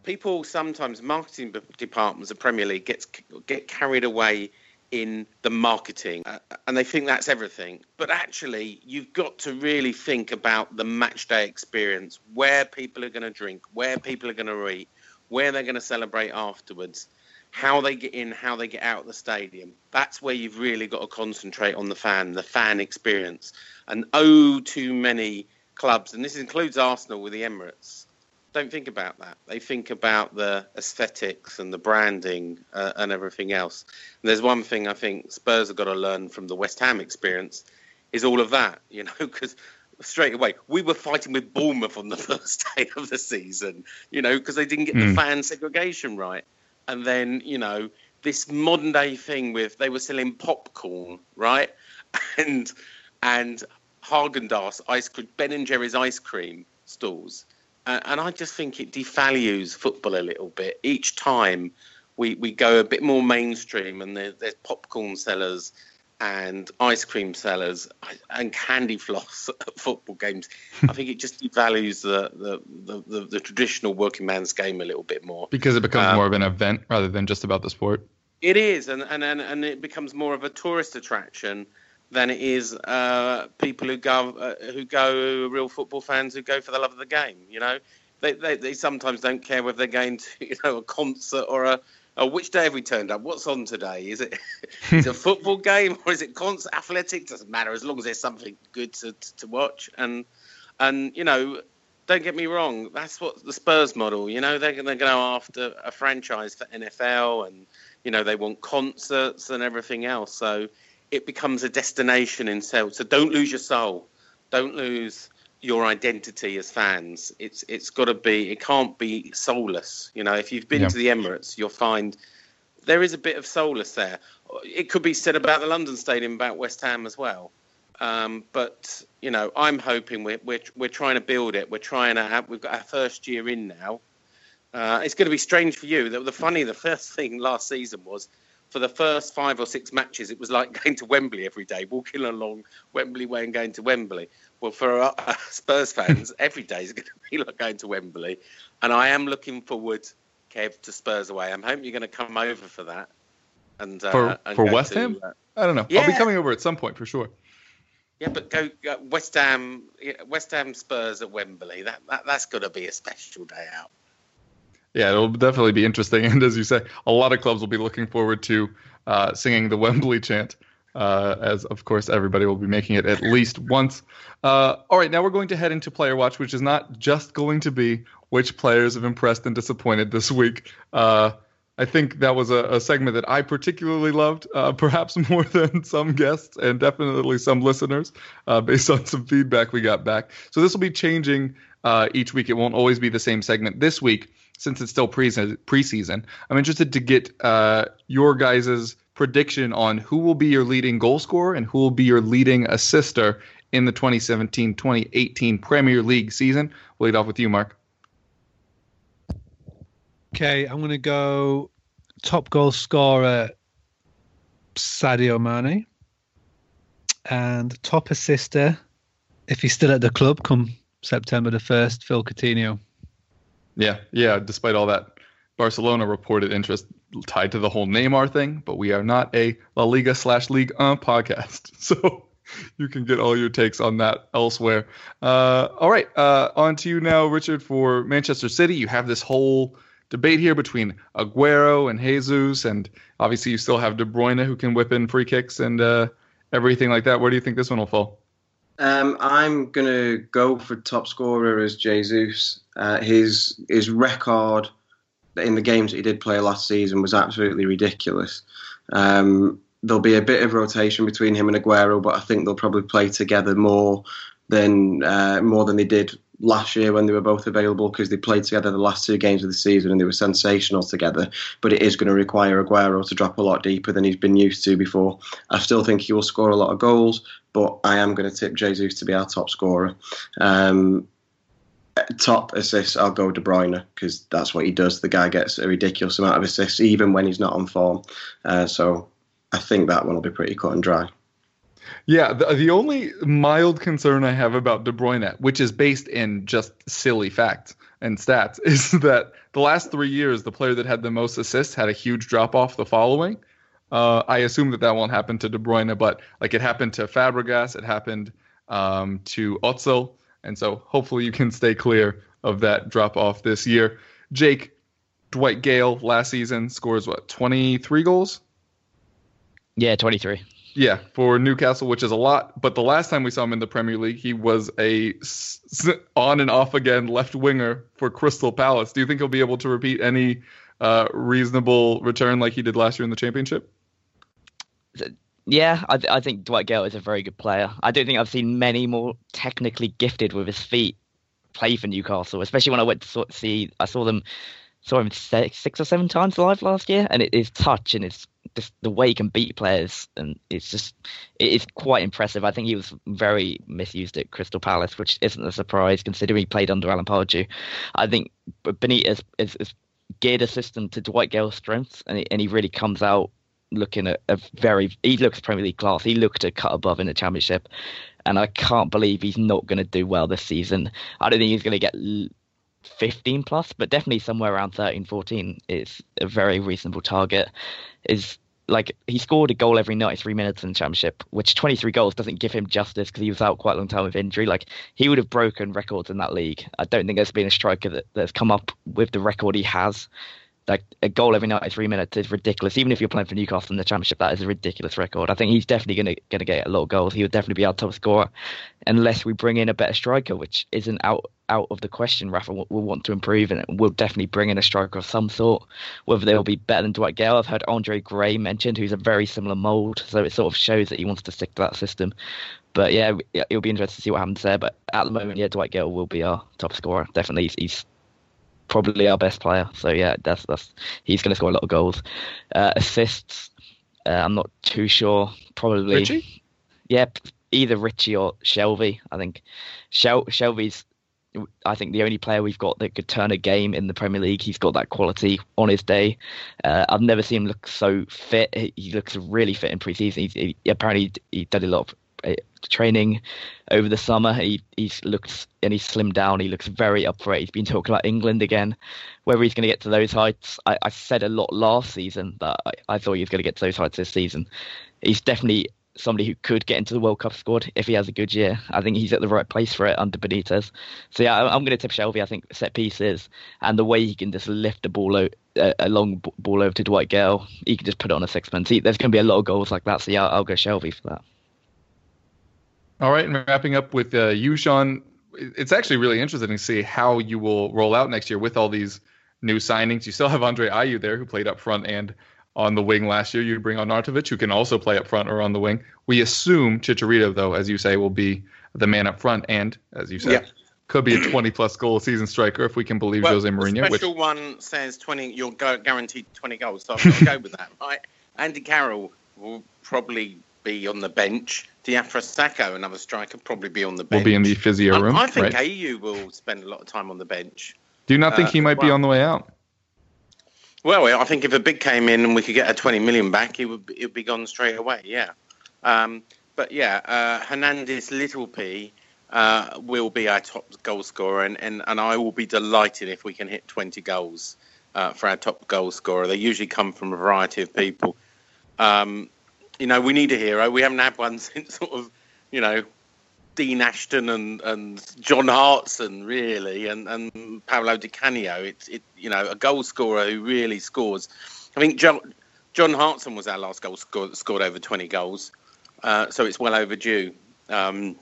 people sometimes, marketing departments of Premier League gets get carried away in the marketing uh, and they think that's everything. But actually you've got to really think about the match day experience where people are going to drink where people are going to eat where they're going to celebrate afterwards how they get in how they get out of the stadium. That's where you've really got to concentrate on the fan the fan experience. And oh too many clubs and this includes arsenal with the emirates don't think about that. They think about the aesthetics and the branding uh, and everything else. And there's one thing I think Spurs have got to learn from the West Ham experience is all of that, you know, because straight away we were fighting with Bournemouth on the first day of the season, you know, because they didn't get the fan segregation right. And then, you know, this modern day thing with they were selling popcorn, right? And and Haagen-Dazs ice cream, Ben and Jerry's ice cream stalls and I just think it devalues football a little bit. Each time we, we go a bit more mainstream, and there, there's popcorn sellers and ice cream sellers and candy floss at football games. I think it just devalues the, the, the, the, the traditional working man's game a little bit more. Because it becomes Um, more of an event rather than just about the sport. It is, and, and, and, and it becomes more of a tourist attraction than it is uh, people who go uh, who go real football fans who go for the love of the game. You know, they, they they sometimes don't care whether they're going to you know a concert or a. Oh, which day have we turned up? What's on today? Is it is it a football game or is it concert athletic? Doesn't matter as long as there's something good to, to watch. And and you know, don't get me wrong, that's what the Spurs model. You know, they're going after a franchise for NFL, and you know they want concerts and everything else. So it becomes a destination in itself. So don't lose your soul. Don't lose your identity as fans. It's it's got to be. It can't be soulless. You know, if you've been Yeah. to the Emirates, you'll find there is a bit of soulless there. It could be said about the London Stadium, about West Ham as well. Um, but you know, I'm hoping we're, we're we're trying to build it. We're trying to have. We've got our first year in now. Uh, it's going to be strange for you. The, the funny, the first thing last season was for the first five or six matches, it was like going to Wembley every day, walking along Wembley Way and going to Wembley. Well, for uh, Spurs fans, every day is going to be like going to Wembley, and I am looking forward, Kev, to Spurs away. I'm hoping you're going to come over for that. And uh, For and for West to, Ham, uh, I don't know. I'll be coming over at some point for sure. yeah, but go uh, West Ham, West Ham Spurs at Wembley. That, that that's got to be a special day out. Yeah, it'll definitely be interesting. And as you say, a lot of clubs will be looking forward to uh, singing the Wembley chant, uh, as of course everybody will be making it at least once. Uh, all right, now we're going to head into Player Watch, which is not just going to be which players have impressed and disappointed this week. Uh, I think that was a, a segment that I particularly loved, uh, perhaps more than some guests and definitely some listeners, uh, based on some feedback we got back. So this will be changing uh, each week. It won't always be the same segment. This week, since it's still pre- preseason, I'm interested to get uh, your guys' prediction on who will be your leading goal scorer and who will be your leading assister in the 2017-2018 Premier League season. We'll lead off with you, Mark. Okay, I'm going to go top goal scorer Sadio Mane and top assister, if he's still at the club come September the 1st, Phil Coutinho. Yeah, yeah. Despite all that Barcelona reported interest tied to the whole Neymar thing, but we are not a La Liga slash League uh, podcast, so you can get all your takes on that elsewhere. Uh, all right, uh, on to you now, Richard, for Manchester City. You have this whole debate here between Aguero and Jesus, and obviously you still have De Bruyne who can whip in free kicks and uh, everything like that. Where do you think this one will fall? Um, I'm gonna go for top scorer as Jesus. Uh, his his record in the games that he did play last season was absolutely ridiculous. Um, there'll be a bit of rotation between him and Aguero, but I think they'll probably play together more than uh, more than they did last year when they were both available because they played together the last two games of the season and they were sensational together. But it is going to require Aguero to drop a lot deeper than he's been used to before. I still think he will score a lot of goals, but I am going to tip Jesus to be our top scorer. Um, top assists, I'll go De Bruyne because that's what he does. The guy gets a ridiculous amount of assists even when he's not on form. Uh, so I think that one will be pretty cut and dry. Yeah, the, the only mild concern I have about De Bruyne, which is based in just silly facts and stats, is that the last three years, the player that had the most assists had a huge drop off the following. Uh, I assume that that won't happen to De Bruyne, but like it happened to Fabregas, it happened um, to Özil, and so hopefully you can stay clear of that drop off this year. Jake, Dwight Gayle last season scores what 23 goals? Yeah, 23. Yeah, for Newcastle, which is a lot. But the last time we saw him in the Premier League, he was a on and off again left winger for Crystal Palace. Do you think he'll be able to repeat any uh, reasonable return like he did last year in the Championship? Yeah, I, th- I think Dwight Gayle is a very good player. I don't think I've seen many more technically gifted with his feet play for Newcastle, especially when I went to see. I saw them, saw him six, or seven times live last year, and it, his touch and his just the way he can beat players, and it's just it is quite impressive. I think he was very misused at Crystal Palace, which isn't a surprise considering he played under Alan Pardew. I think Benitez is, is geared a system to Dwight Gayle's strengths, and he, and he really comes out looking at a very he looks Premier League class. He looked a cut above in the Championship, and I can't believe he's not going to do well this season. I don't think he's going to get 15 plus, but definitely somewhere around 13, 14 is a very reasonable target. Is like he scored a goal every 93 minutes in the Championship, which 23 goals doesn't give him justice because he was out quite a long time with injury. Like he would have broken records in that league. I don't think there's been a striker that, that's come up with the record he has like a goal every 93 minutes is ridiculous. Even if you're playing for Newcastle in the Championship, that is a ridiculous record. I think he's definitely going to going to get a lot of goals. He would definitely be our top scorer, unless we bring in a better striker, which isn't out out of the question. Rafa will, will want to improve, and we'll definitely bring in a striker of some sort. Whether they'll be better than Dwight Gayle, I've heard Andre Gray mentioned, who's a very similar mould, so it sort of shows that he wants to stick to that system. But yeah, it'll be interesting to see what happens there. But at the moment, yeah, Dwight Gayle will be our top scorer. Definitely, he's, he's probably our best player. So yeah, that's that's he's going to score a lot of goals. Uh, assists, uh, I'm not too sure. Probably. Ritchie? Yeah, either Ritchie or Shelvey. I think Shel- Shelvey's I think the only player we've got that could turn a game in the Premier League. He's got that quality on his day. Uh, I've never seen him look so fit. He looks really fit in preseason. He's, he, apparently he did a lot of uh, training over the summer. He he's looks and he's slimmed down. He looks very up for it. He's been talking about England again. Whether he's going to get to those heights, I, I said a lot last season that I, I thought he was going to get to those heights this season. He's definitely somebody who could get into the World Cup squad if he has a good year. I think he's at the right place for it under Benitez. So yeah, I'm going to tip Shelvey. I think set pieces and the way he can just lift the ball out, a long ball over to Dwight Gayle, he can just put it on a six-man. sixpence. There's going to be a lot of goals like that. So yeah, I'll go Shelvey for that. All right, and wrapping up with uh, you, Sean. It's actually really interesting to see how you will roll out next year with all these new signings. You still have Andre Ayew there, who played up front and on the wing last year. You bring on Arnautovic, who can also play up front or on the wing. We assume Chicharito, though, as you say, will be the man up front, and as you said, yeah. could be a 20 plus goal season striker if we can believe well, Jose Mourinho. The special which... one says 20. You're guaranteed 20 goals, so I'm going to go with that. Right? Andy Carroll will probably be on the bench. Diafra Sakho, another striker, probably be on the bench. Will be in the physio room. I, I think right? Ayew will spend a lot of time on the bench. Do you not think uh, he might well. be on the way out? Well, I think if a bid came in and we could get a 20 million back, it would it would be gone straight away. Yeah. Um, but yeah, uh, Hernandez Little P uh, will be our top goal scorer, and, and, and I will be delighted if we can hit 20 goals uh, for our top goal scorer. They usually come from a variety of people. Um, you know, we need a hero. We haven't had one since sort of, you know, Dean Ashton and, and John Hartson really, and, and Paolo Di Canio. It's it you know a goal scorer who really scores. I think John John Hartson was our last goal scorer scored over 20 goals, uh, so it's well overdue. Um,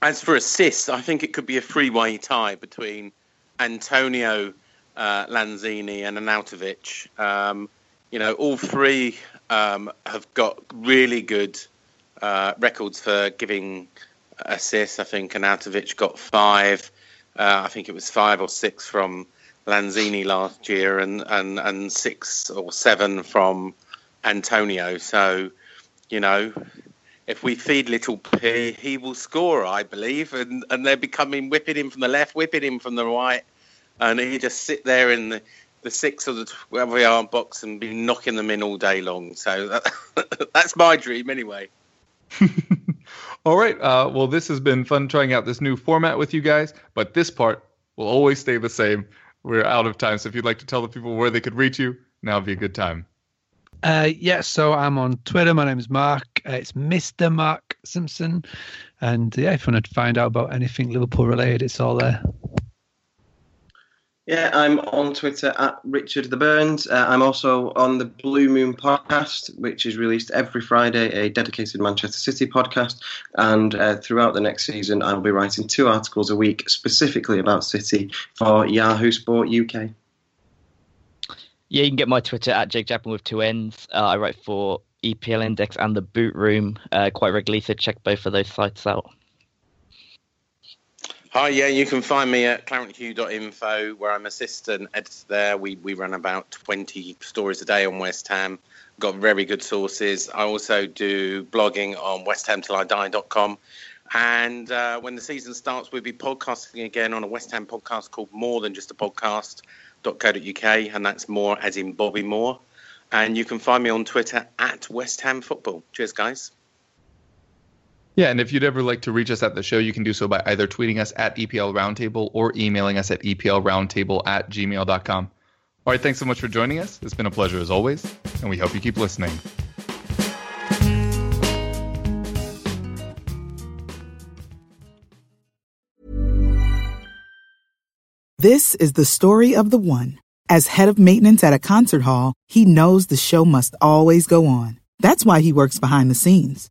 as for assists, I think it could be a three-way tie between Antonio uh, Lanzini and Arnautovic. Um, you know, all three um, have got really good uh, records for giving assists. I think Arnautovic got five. Uh, I think it was five or six from Lanzini last year, and, and, and six or seven from Antonio. So, you know, if we feed little P, he will score, I believe. And, and they're becoming whipping him from the left, whipping him from the right. And he just sit there in the, the six or the wherever yard box and be knocking them in all day long. So that, that's my dream anyway. All right. Uh, well, this has been fun trying out this new format with you guys, but this part will always stay the same. We're out of time. So if you'd like to tell the people where they could reach you, now would be a good time. Uh, yeah, so I'm on Twitter. My name is Mark. Uh, it's Mr. Mark Simpson. And yeah, if you want to find out about anything Liverpool related, it's all there. Yeah, I'm on Twitter at Richard the Burns. Uh, I'm also on the Blue Moon podcast, which is released every Friday, a dedicated Manchester City podcast. And uh, throughout the next season, I'll be writing two articles a week specifically about City for Yahoo Sport UK. Yeah, you can get my Twitter at Jake Chapman with two N's. Uh, I write for EPL Index and the Boot Room uh, quite regularly, so check both of those sites out. Hi, yeah, you can find me at claretandhugh.info where I'm assistant editor there. We, we run about 20 stories a day on West Ham. Got very good sources. I also do blogging on westhamtillidie.com. And uh, when the season starts, we'll be podcasting again on a West Ham podcast called More Than Just a Podcast.co.uk. And that's more as in Bobby Moore. And you can find me on Twitter at West Ham Football. Cheers, guys. Yeah, and if you'd ever like to reach us at the show, you can do so by either tweeting us at EPL Roundtable or emailing us at EPLRoundtable at gmail.com. All right, thanks so much for joining us. It's been a pleasure as always, and we hope you keep listening. This is the story of the one. As head of maintenance at a concert hall, he knows the show must always go on. That's why he works behind the scenes